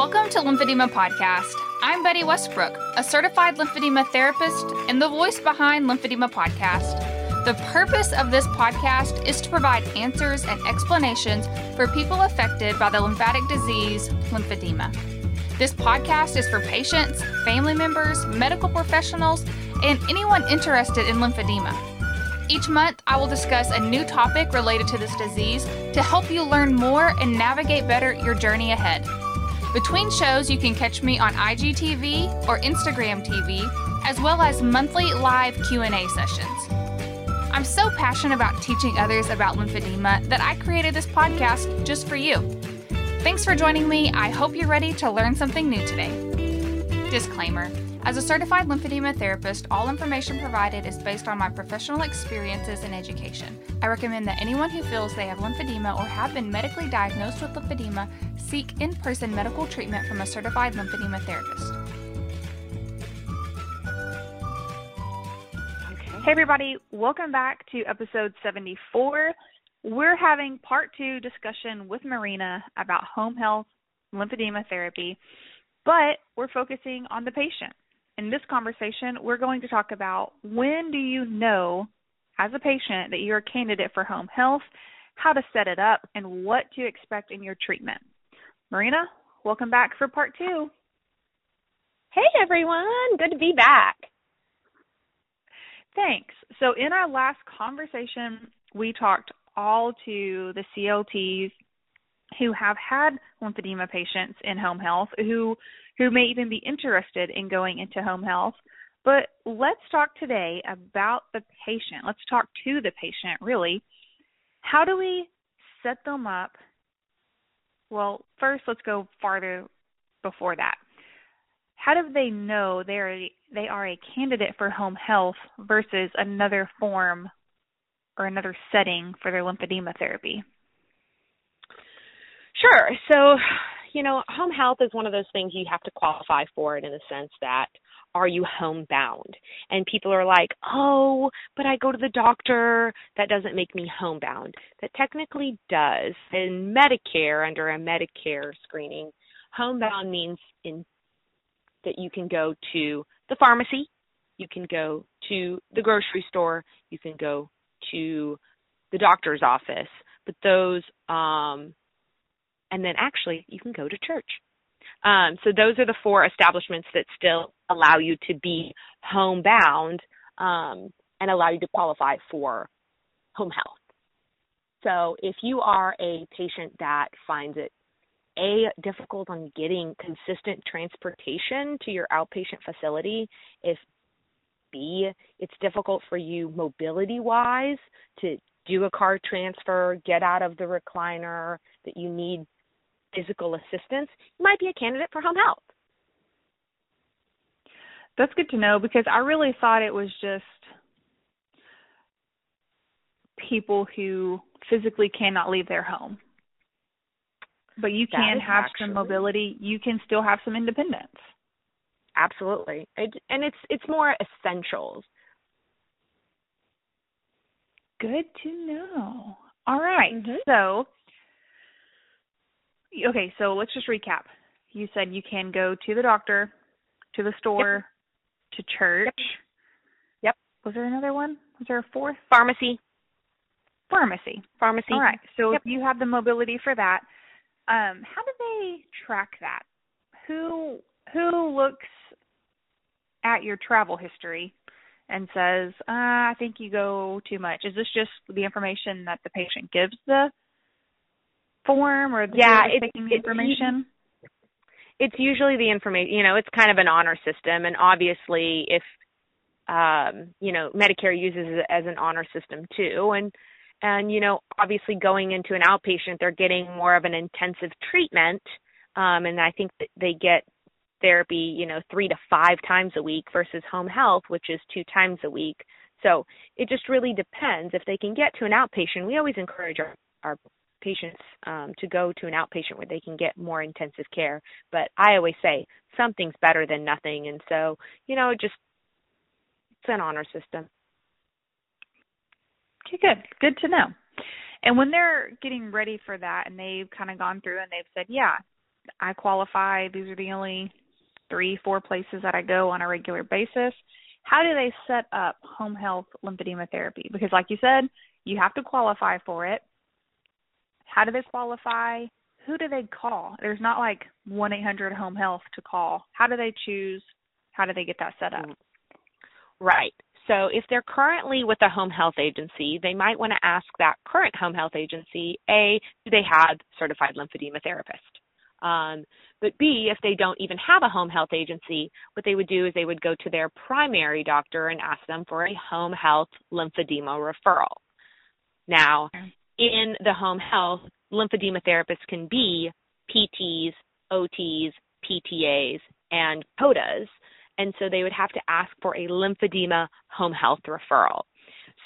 Welcome to Lymphedema Podcast. I'm Betty Westbrook, a certified lymphedema therapist and the voice behind Lymphedema Podcast. The purpose of this podcast is to provide answers and explanations for people affected by the lymphatic disease, lymphedema. This podcast is for patients, family members, medical professionals, and anyone interested in lymphedema. Each month, I will discuss a new topic related to this disease to help you learn more and navigate better your journey ahead. Between shows, you can catch me on IGTV or Instagram TV, as well as monthly live Q&A sessions. I'm so passionate about teaching others about lymphedema that I created this podcast just for you. Thanks for joining me. I hope you're ready to learn something new today. Disclaimer As a certified lymphedema therapist, all information provided is based on my professional experiences and education. I recommend that anyone who feels they have lymphedema or have been medically diagnosed with lymphedema seek in person medical treatment from a certified lymphedema therapist. Hey, everybody, welcome back to episode 74. We're having part two discussion with Marina about home health lymphedema therapy, but we're focusing on the patient. In this conversation, we're going to talk about when do you know as a patient that you're a candidate for home health, how to set it up, and what to expect in your treatment. Marina, welcome back for part two. Hey everyone, good to be back. Thanks. So, in our last conversation, we talked all to the CLTs who have had lymphedema patients in home health who who may even be interested in going into home health. But let's talk today about the patient. Let's talk to the patient really. How do we set them up well, first let's go farther before that. How do they know they are they are a candidate for home health versus another form or another setting for their lymphedema therapy? Sure. So, you know, home health is one of those things you have to qualify for it in the sense that are you homebound? And people are like, oh, but I go to the doctor. That doesn't make me homebound. That technically does. In Medicare, under a Medicare screening, homebound means in that you can go to the pharmacy, you can go to the grocery store, you can go to the doctor's office, but those um and then actually you can go to church. Um, so those are the four establishments that still allow you to be homebound um, and allow you to qualify for home health. So if you are a patient that finds it a difficult on getting consistent transportation to your outpatient facility, if B it's difficult for you mobility wise to do a car transfer, get out of the recliner, that you need physical assistance, you might be a candidate for home health. That's good to know because I really thought it was just people who physically cannot leave their home. But you can have actually, some mobility, you can still have some independence. Absolutely. It, and it's it's more essentials. Good to know. All right. mm-hmm. So okay, so let's just recap. You said you can go to the doctor, to the store, yep. to church. Yep. yep. Was there another one? Was there a fourth? Pharmacy. Pharmacy. Pharmacy. All right. So yep. if you have the mobility for that, um, how do they track that? Who who looks at your travel history and says, uh, "I think you go too much"? Is this just the information that the patient gives the form or the yeah, it's, taking the information? It's usually the information. You know, it's kind of an honor system, and obviously, if um, you know, Medicare uses it as an honor system too, and and you know, obviously, going into an outpatient, they're getting more of an intensive treatment, um, and I think that they get therapy, you know, three to five times a week versus home health, which is two times a week. So it just really depends. If they can get to an outpatient, we always encourage our, our patients um, to go to an outpatient where they can get more intensive care. But I always say something's better than nothing, and so you know, just it's an honor system. Okay, good, good to know. And when they're getting ready for that, and they've kind of gone through and they've said, "Yeah, I qualify. These are the only three, four places that I go on a regular basis. How do they set up home health lymphedema therapy? Because, like you said, you have to qualify for it. How do they qualify? Who do they call? There's not like 1 800 home health to call. How do they choose? How do they get that set up? Right. So if they're currently with a home health agency, they might want to ask that current home health agency, A, do they have certified lymphedema therapist? Um, but B, if they don't even have a home health agency, what they would do is they would go to their primary doctor and ask them for a home health lymphedema referral. Now, in the home health, lymphedema therapists can be PTs, OTs, PTAs, and COTAs. And so they would have to ask for a lymphedema home health referral.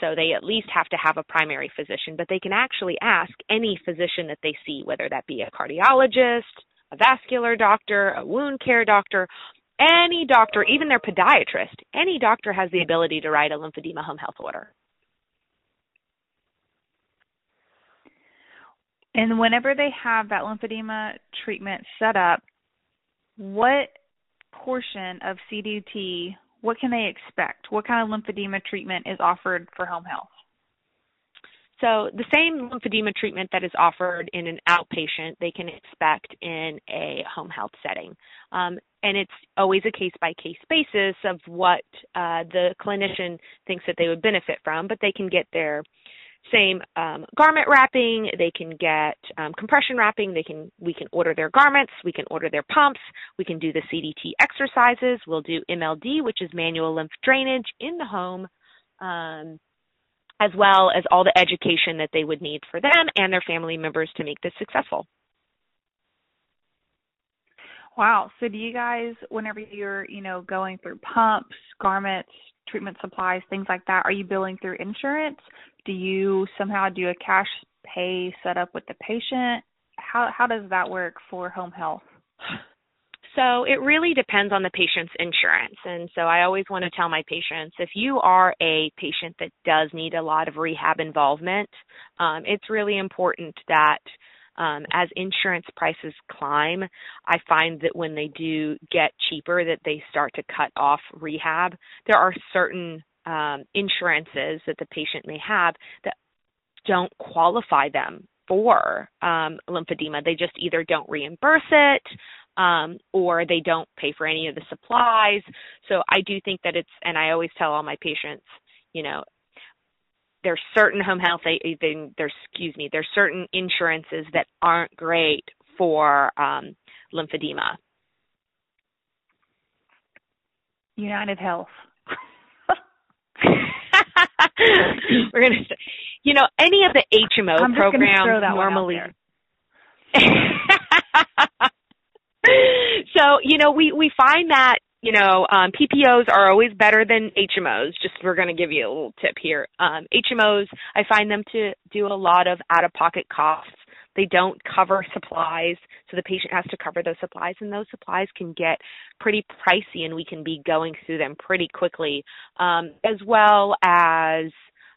So they at least have to have a primary physician, but they can actually ask any physician that they see, whether that be a cardiologist, a vascular doctor, a wound care doctor, any doctor, even their podiatrist, any doctor has the ability to write a lymphedema home health order. And whenever they have that lymphedema treatment set up, what portion of CDT, what can they expect? What kind of lymphedema treatment is offered for home health? So the same lymphedema treatment that is offered in an outpatient, they can expect in a home health setting. Um, and it's always a case by case basis of what uh, the clinician thinks that they would benefit from, but they can get their same um, garment wrapping. They can get um, compression wrapping. They can we can order their garments. We can order their pumps. We can do the CDT exercises. We'll do MLD, which is manual lymph drainage in the home, um, as well as all the education that they would need for them and their family members to make this successful. Wow. So do you guys, whenever you're, you know, going through pumps, garments, treatment supplies, things like that, are you billing through insurance? Do you somehow do a cash pay setup with the patient? How how does that work for home health? So it really depends on the patient's insurance. And so I always want to tell my patients if you are a patient that does need a lot of rehab involvement, um, it's really important that um, as insurance prices climb, I find that when they do get cheaper, that they start to cut off rehab. There are certain um, insurances that the patient may have that don't qualify them for um, lymphedema. They just either don't reimburse it um, or they don't pay for any of the supplies. So I do think that it's, and I always tell all my patients, you know, there's certain home health, there's, excuse me, there's certain insurances that aren't great for um, lymphedema. United Health. We're gonna, you know, any of the HMO I'm programs normally. so you know, we we find that you know um, PPOs are always better than HMOs. Just we're going to give you a little tip here. Um, HMOs, I find them to do a lot of out-of-pocket costs. They don't cover supplies, so the patient has to cover those supplies, and those supplies can get pretty pricey, and we can be going through them pretty quickly, um, as well as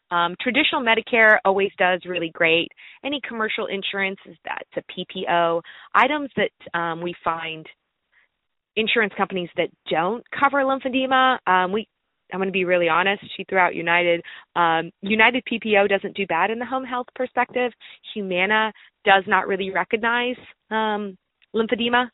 um, traditional Medicare always does really great. Any commercial insurance is that's a PPO. Items that um, we find insurance companies that don't cover lymphedema, um, we I'm going to be really honest. She threw out United. Um, United PPO doesn't do bad in the home health perspective. Humana does not really recognize um, lymphedema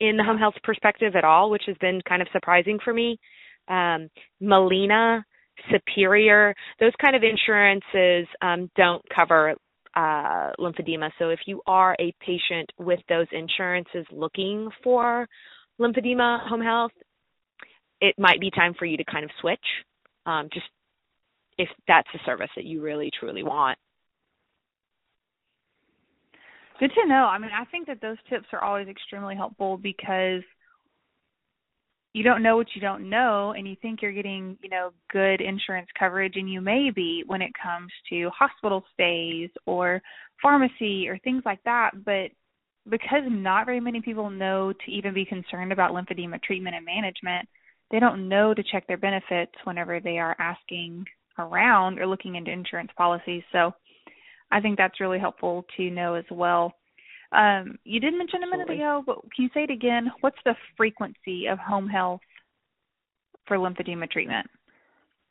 in the home health perspective at all, which has been kind of surprising for me. Um, Molina Superior, those kind of insurances um, don't cover uh, lymphedema. So if you are a patient with those insurances looking for lymphedema home health, it might be time for you to kind of switch. Um, just if that's a service that you really truly want. Good to know. I mean, I think that those tips are always extremely helpful because you don't know what you don't know and you think you're getting, you know, good insurance coverage and you may be when it comes to hospital stays or pharmacy or things like that, but because not very many people know to even be concerned about lymphedema treatment and management, they don't know to check their benefits whenever they are asking around or looking into insurance policies. So I think that's really helpful to know as well. Um, you did mention a minute ago, but can you say it again? What's the frequency of home health for lymphedema treatment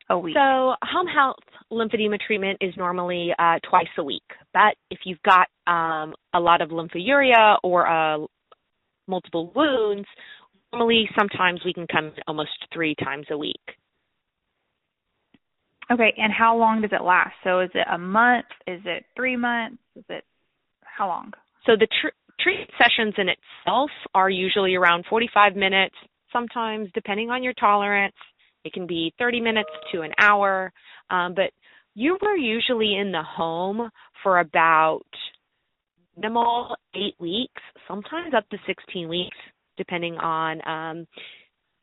a week? So, home health lymphedema treatment is normally uh, twice a week. But if you've got um, a lot of lymphorrhea or uh, multiple wounds, normally sometimes we can come almost three times a week. okay, and how long does it last? So is it a month? Is it three months? Is it how long? So the tr- treatment sessions in itself are usually around 45 minutes. Sometimes, depending on your tolerance, it can be 30 minutes to an hour. Um, but you were usually in the home for about minimal eight weeks, sometimes up to 16 weeks, depending on um,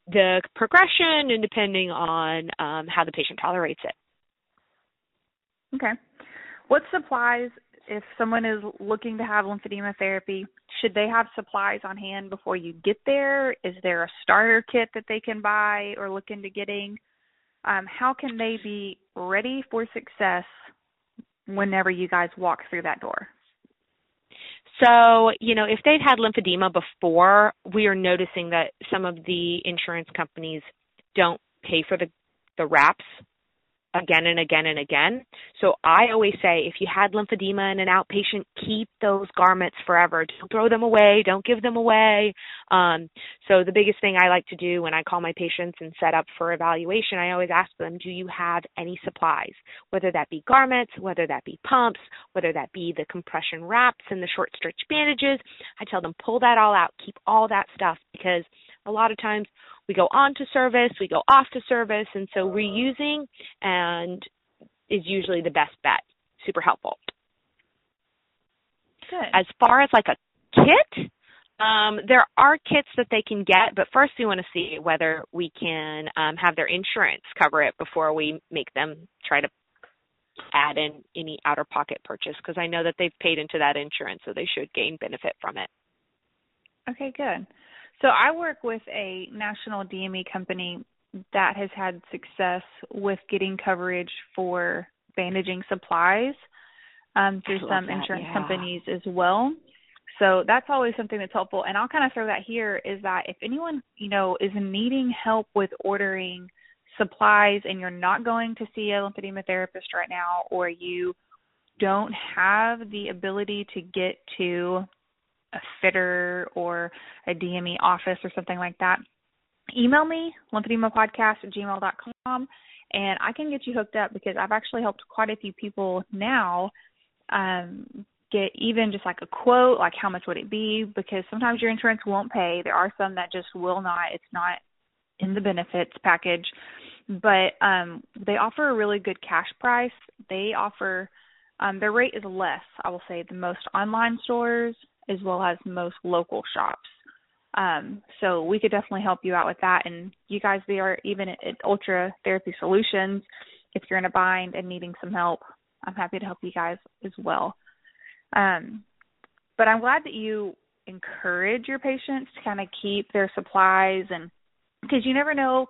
the progression and depending on um, how the patient tolerates it. Okay. What supplies, if someone is looking to have lymphedema therapy, should they have supplies on hand before you get there? Is there a starter kit that they can buy or look into getting? Um, how can they be ready for success whenever you guys walk through that door? So, you know, if they've had lymphedema before, we are noticing that some of the insurance companies don't pay for the the wraps again and again and again. So I always say if you had lymphedema in an outpatient, keep those garments forever. Don't throw them away, don't give them away. Um, so the biggest thing I like to do when I call my patients and set up for evaluation, I always ask them, do you have any supplies? Whether that be garments, whether that be pumps, whether that be the compression wraps and the short stretch bandages. I tell them pull that all out, keep all that stuff because a lot of times we go on to service, we go off to service, and so reusing and is usually the best bet. Super helpful. Good. As far as like a kit, um, there are kits that they can get, but first we want to see whether we can um, have their insurance cover it before we make them try to add in any out of pocket purchase because I know that they've paid into that insurance, so they should gain benefit from it. Okay, good. So I work with a national DME company that has had success with getting coverage for bandaging supplies um, through some that, insurance yeah. companies as well. So that's always something that's helpful. And I'll kind of throw that here is that if anyone, you know, is needing help with ordering supplies and you're not going to see a lymphedema therapist right now or you don't have the ability to get to a fitter or a DME office or something like that, email me, lymphedemapodcast at gmail.com, and I can get you hooked up because I've actually helped quite a few people now um, get even just like a quote, like how much would it be, because sometimes your insurance won't pay. There are some that just will not. It's not in the benefits package. But um, they offer a really good cash price. They offer um, their rate is less, I will say, than most online stores as well as most local shops. Um, so we could definitely help you out with that. And you guys, we are even at, at Ultra Therapy Solutions. If you're in a bind and needing some help, I'm happy to help you guys as well. Um, but I'm glad that you encourage your patients to kind of keep their supplies and because you never know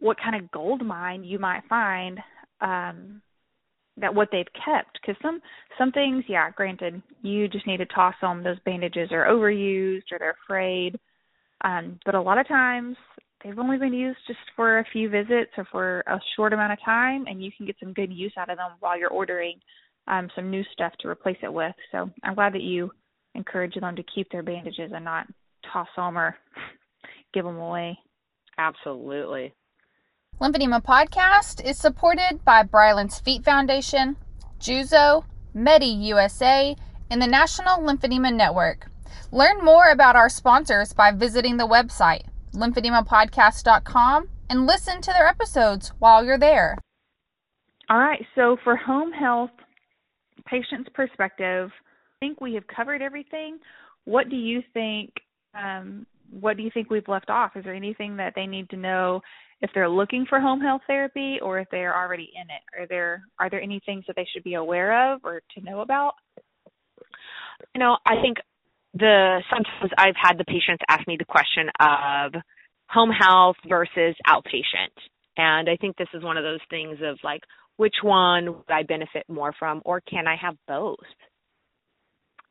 what kind of gold mine you might find um that what they've kept because some some things yeah granted you just need to toss them. Those bandages are overused or they're frayed. Um but a lot of times they've only been used just for a few visits or for a short amount of time and you can get some good use out of them while you're ordering um some new stuff to replace it with. So i'm glad that you encourage them to keep their bandages and not toss them or give them away. Absolutely. Lymphedema Podcast is supported by Bryland's Feet Foundation, Juzo, Medi USA, and the National Lymphedema Network. Learn more about our sponsors by visiting the website, lymphedemapodcast.com, and listen to their episodes while you're there. All right. So for home health patient's perspective, I think we have covered everything. What do you think? Um, what do you think we've left off? Is there anything that they need to know if they're looking for home health therapy, or if they're already in it? Are there are there any things that they should be aware of or to know about? You know, I think the sometimes I've had the patients ask me the question of home health versus outpatient. And I think this is one of those things of like which one would I benefit more from or can I have both?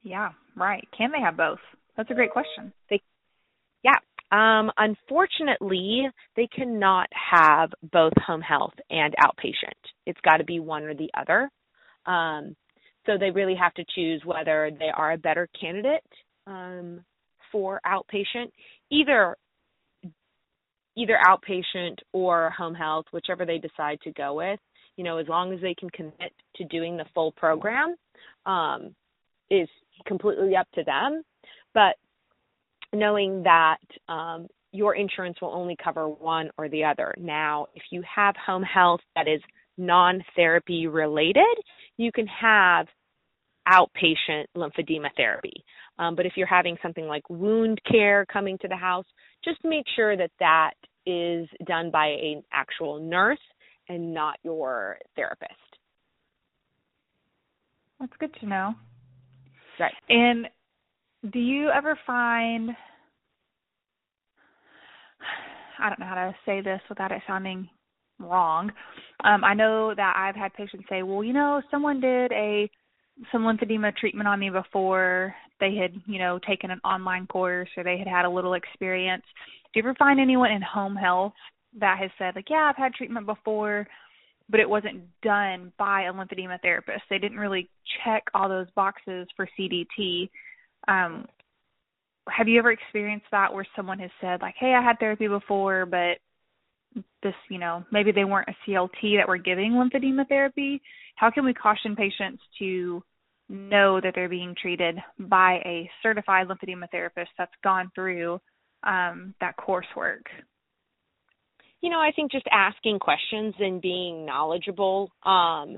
Yeah, right. Can they have both? That's a great question. They. Um, unfortunately, they cannot have both home health and outpatient. It's got to be one or the other. Um, so they really have to choose whether they are a better candidate um, for outpatient, either either outpatient or home health, whichever they decide to go with. You know, as long as they can commit to doing the full program, um, is completely up to them. But knowing that um, your insurance will only cover one or the other. Now, if you have home health that is non therapy related, you can have outpatient lymphedema therapy. Um, but if you're having something like wound care coming to the house, just make sure that that is done by an actual nurse and not your therapist. That's good to know. Right. And do you ever find I don't know how to say this without it sounding wrong. Um, I know that I've had patients say, "Well, you know, someone did a some lymphedema treatment on me before they had, you know, taken an online course or they had had a little experience." Do you ever find anyone in home health that has said, like, "Yeah, I've had treatment before, but it wasn't done by a lymphedema therapist. They didn't really check all those boxes for CDT." Um, have you ever experienced that where someone has said like, "Hey, I had therapy before, but this, you know, maybe they weren't a CLT that were giving lymphedema therapy." How can we caution patients to know that they're being treated by a certified lymphedema therapist that's gone through um, that coursework? You know, I think just asking questions and being knowledgeable. Um,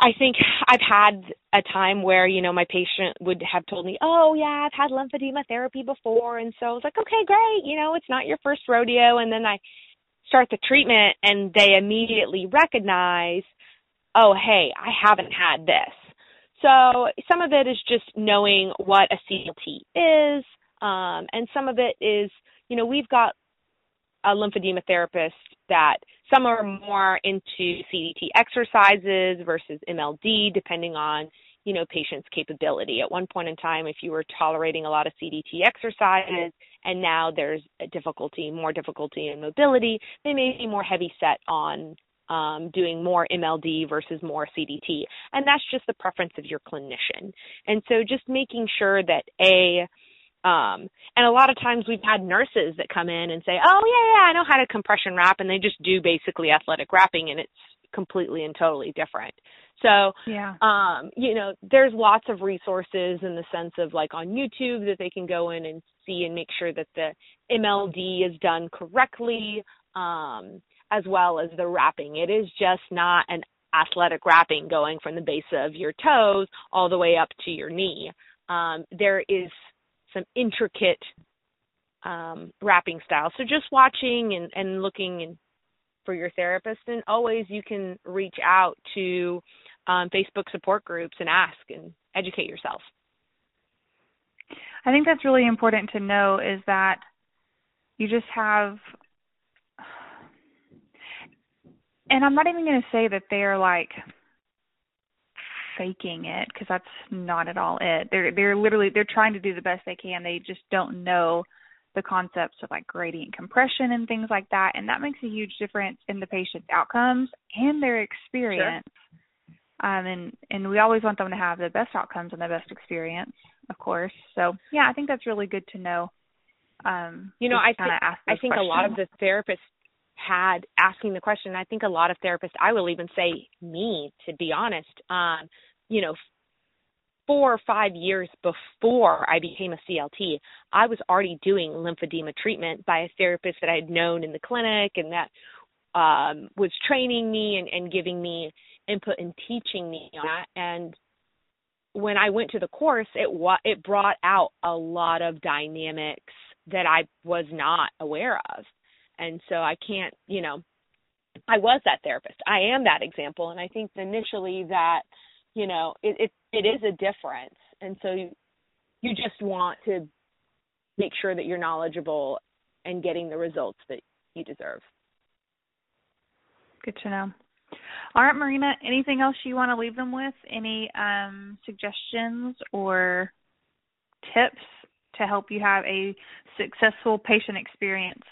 I think I've had a time where, you know, my patient would have told me, oh, yeah, I've had lymphedema therapy before. And so I was like, okay, great. You know, it's not your first rodeo. And then I start the treatment and they immediately recognize, oh, hey, I haven't had this. So some of it is just knowing what a CLT is. Um, and some of it is, you know, we've got a lymphedema therapist that some are more into CDT exercises versus MLD, depending on you know patient's capability. At one point in time, if you were tolerating a lot of CDT exercises, and now there's difficulty, more difficulty in mobility, they may be more heavy set on um, doing more MLD versus more CDT, and that's just the preference of your clinician. And so, just making sure that a um, and a lot of times we've had nurses that come in and say, "Oh yeah, yeah, I know how to compression wrap," and they just do basically athletic wrapping, and it's completely and totally different. So, yeah, um, you know, there's lots of resources in the sense of like on YouTube that they can go in and see and make sure that the MLD is done correctly, um, as well as the wrapping. It is just not an athletic wrapping going from the base of your toes all the way up to your knee. Um, there is some intricate um, wrapping styles. So just watching and, and looking and for your therapist, and always you can reach out to um, Facebook support groups and ask and educate yourself. I think that's really important to know is that you just have and I'm not even going to say that they're like faking it because that's not at all it. They're they're literally they're trying to do the best they can. They just don't know the concepts of like gradient compression and things like that, and that makes a huge difference in the patient's outcomes and their experience. Sure. Um, and and we always want them to have the best outcomes and the best experience, of course. So yeah, I think that's really good to know. Um, you know, I think I think questions. a lot of the therapists had asking the question. I think a lot of therapists, I will even say me, to be honest, um, you know, four or five years before I became a CLT, I was already doing lymphedema treatment by a therapist that I had known in the clinic and that um, was training me and, and giving me input and teaching me on that. And when I went to the course, it wa- it brought out a lot of dynamics that I was not aware of. And so I can't, you know, I was that therapist. I am that example. And I think initially that, you know, it, it, it is a difference. And so you, you just want to make sure that you're knowledgeable and getting the results that you deserve. Good to know. All right, Marina, anything else you want to leave them with? Any um, suggestions or tips to help you have a successful patient experience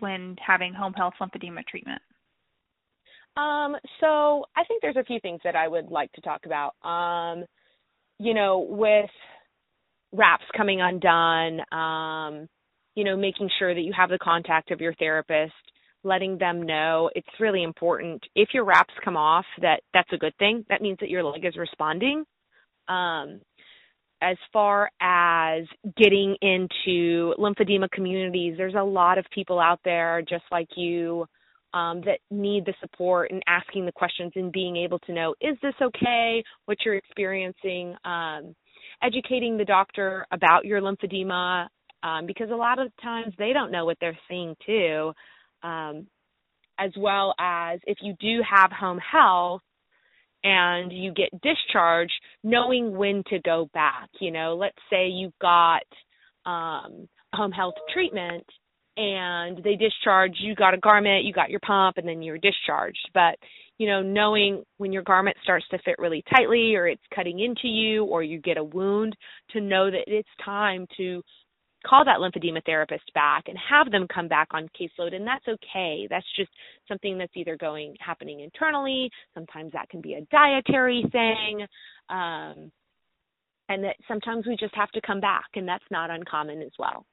when having home health lymphedema treatment? Um, so I think there's a few things that I would like to talk about. Um, you know, with wraps coming undone, um, you know, making sure that you have the contact of your therapist, letting them know it's really important. If your wraps come off, that that's a good thing. That means that your leg is responding. Um, as far as getting into lymphedema communities, there's a lot of people out there just like you um, that need the support and asking the questions and being able to know, is this okay? What you're experiencing? Um, educating the doctor about your lymphedema um, because a lot of times they don't know what they're seeing too. Um, as well as if you do have home health, and you get discharged knowing when to go back you know let's say you've got um home health treatment and they discharge you got a garment you got your pump and then you're discharged. But you know knowing when your garment starts to fit really tightly or it's cutting into you or you get a wound to know that it's time to call that lymphedema therapist back and have them come back on caseload. And that's okay. That's just something that's either going happening internally. Sometimes that can be a dietary thing. Um, and that sometimes we just have to come back and that's not uncommon as well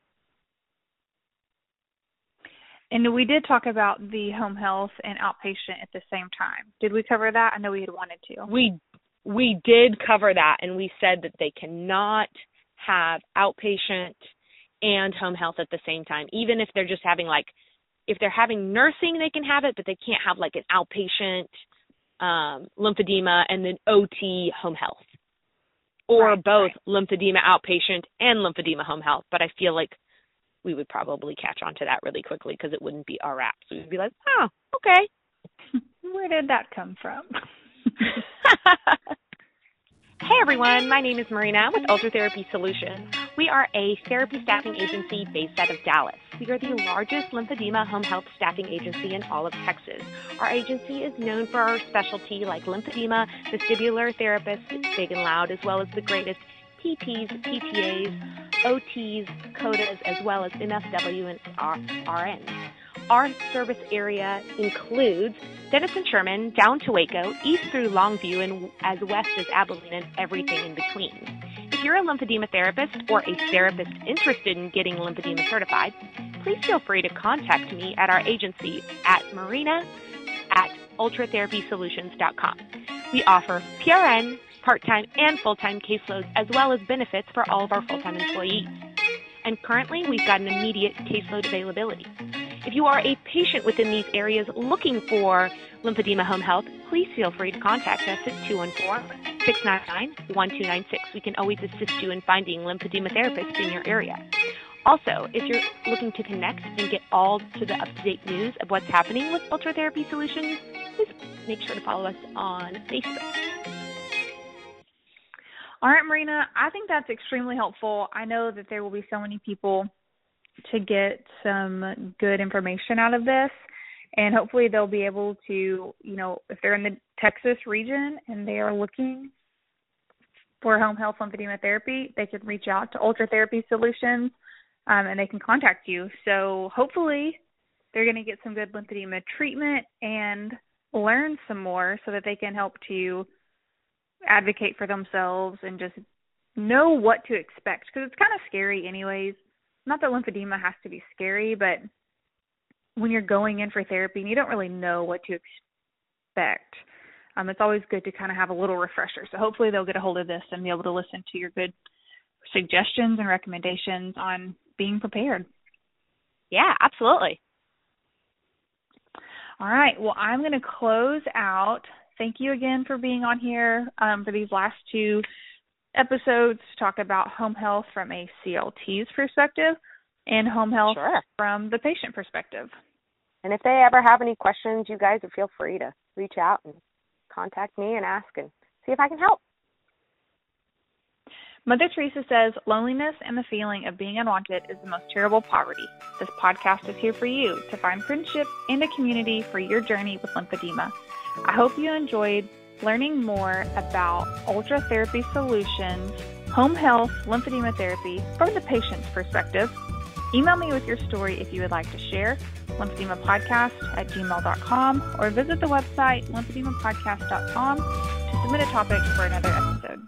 and we did talk about the home health and outpatient at the same time did we cover that i know we had wanted to we we did cover that and we said that they cannot have outpatient and home health at the same time. Even if they're just having like if they're having nursing they can have it, but they can't have like an outpatient um lymphedema and then OT home health. Or right, both right. lymphedema outpatient and lymphedema home health. But I feel like we would probably catch on to that really quickly because it wouldn't be our app. So We would be like, oh, okay. Where did that come from? Hey everyone, my name is Marina with Ultra Therapy Solutions. We are a therapy staffing agency based out of Dallas. We are the largest lymphedema home health staffing agency in all of Texas. Our agency is known for our specialty like lymphedema, vestibular therapists, big and loud, as well as the greatest PTs, PTAs, OTs, CODAs, as well as MSW and RNs. Our service area includes Denison Sherman down to Waco, east through Longview, and as west as Abilene and everything in between. If you're a lymphedema therapist or a therapist interested in getting lymphedema certified, please feel free to contact me at our agency at marina at ultratherapysolutions.com. We offer PRN, part-time, and full-time caseloads as well as benefits for all of our full-time employees. And currently, we've got an immediate caseload availability. If you are a patient within these areas looking for lymphedema home health, please feel free to contact us at 214-699-1296. We can always assist you in finding lymphedema therapists in your area. Also, if you're looking to connect and get all to the up-to-date news of what's happening with Ultra Therapy Solutions, please make sure to follow us on Facebook. All right, Marina, I think that's extremely helpful. I know that there will be so many people to get some good information out of this and hopefully they'll be able to you know if they're in the texas region and they are looking for home health lymphedema therapy they can reach out to ultra therapy solutions um, and they can contact you so hopefully they're going to get some good lymphedema treatment and learn some more so that they can help to advocate for themselves and just know what to expect because it's kind of scary anyways not that lymphedema has to be scary, but when you're going in for therapy and you don't really know what to expect, um, it's always good to kind of have a little refresher. So hopefully they'll get a hold of this and be able to listen to your good suggestions and recommendations on being prepared. Yeah, absolutely. All right. Well, I'm going to close out. Thank you again for being on here um, for these last two episodes to talk about home health from a CLT's perspective and home health sure. from the patient perspective. And if they ever have any questions, you guys feel free to reach out and contact me and ask and see if I can help. Mother Teresa says loneliness and the feeling of being unwanted is the most terrible poverty. This podcast is here for you to find friendship and a community for your journey with lymphedema. I hope you enjoyed learning more about Ultra Therapy Solutions home health lymphedema therapy from the patient's perspective. Email me with your story if you would like to share, lymphedemapodcast at gmail.com, or visit the website lymphedemapodcast.com to submit a topic for another episode.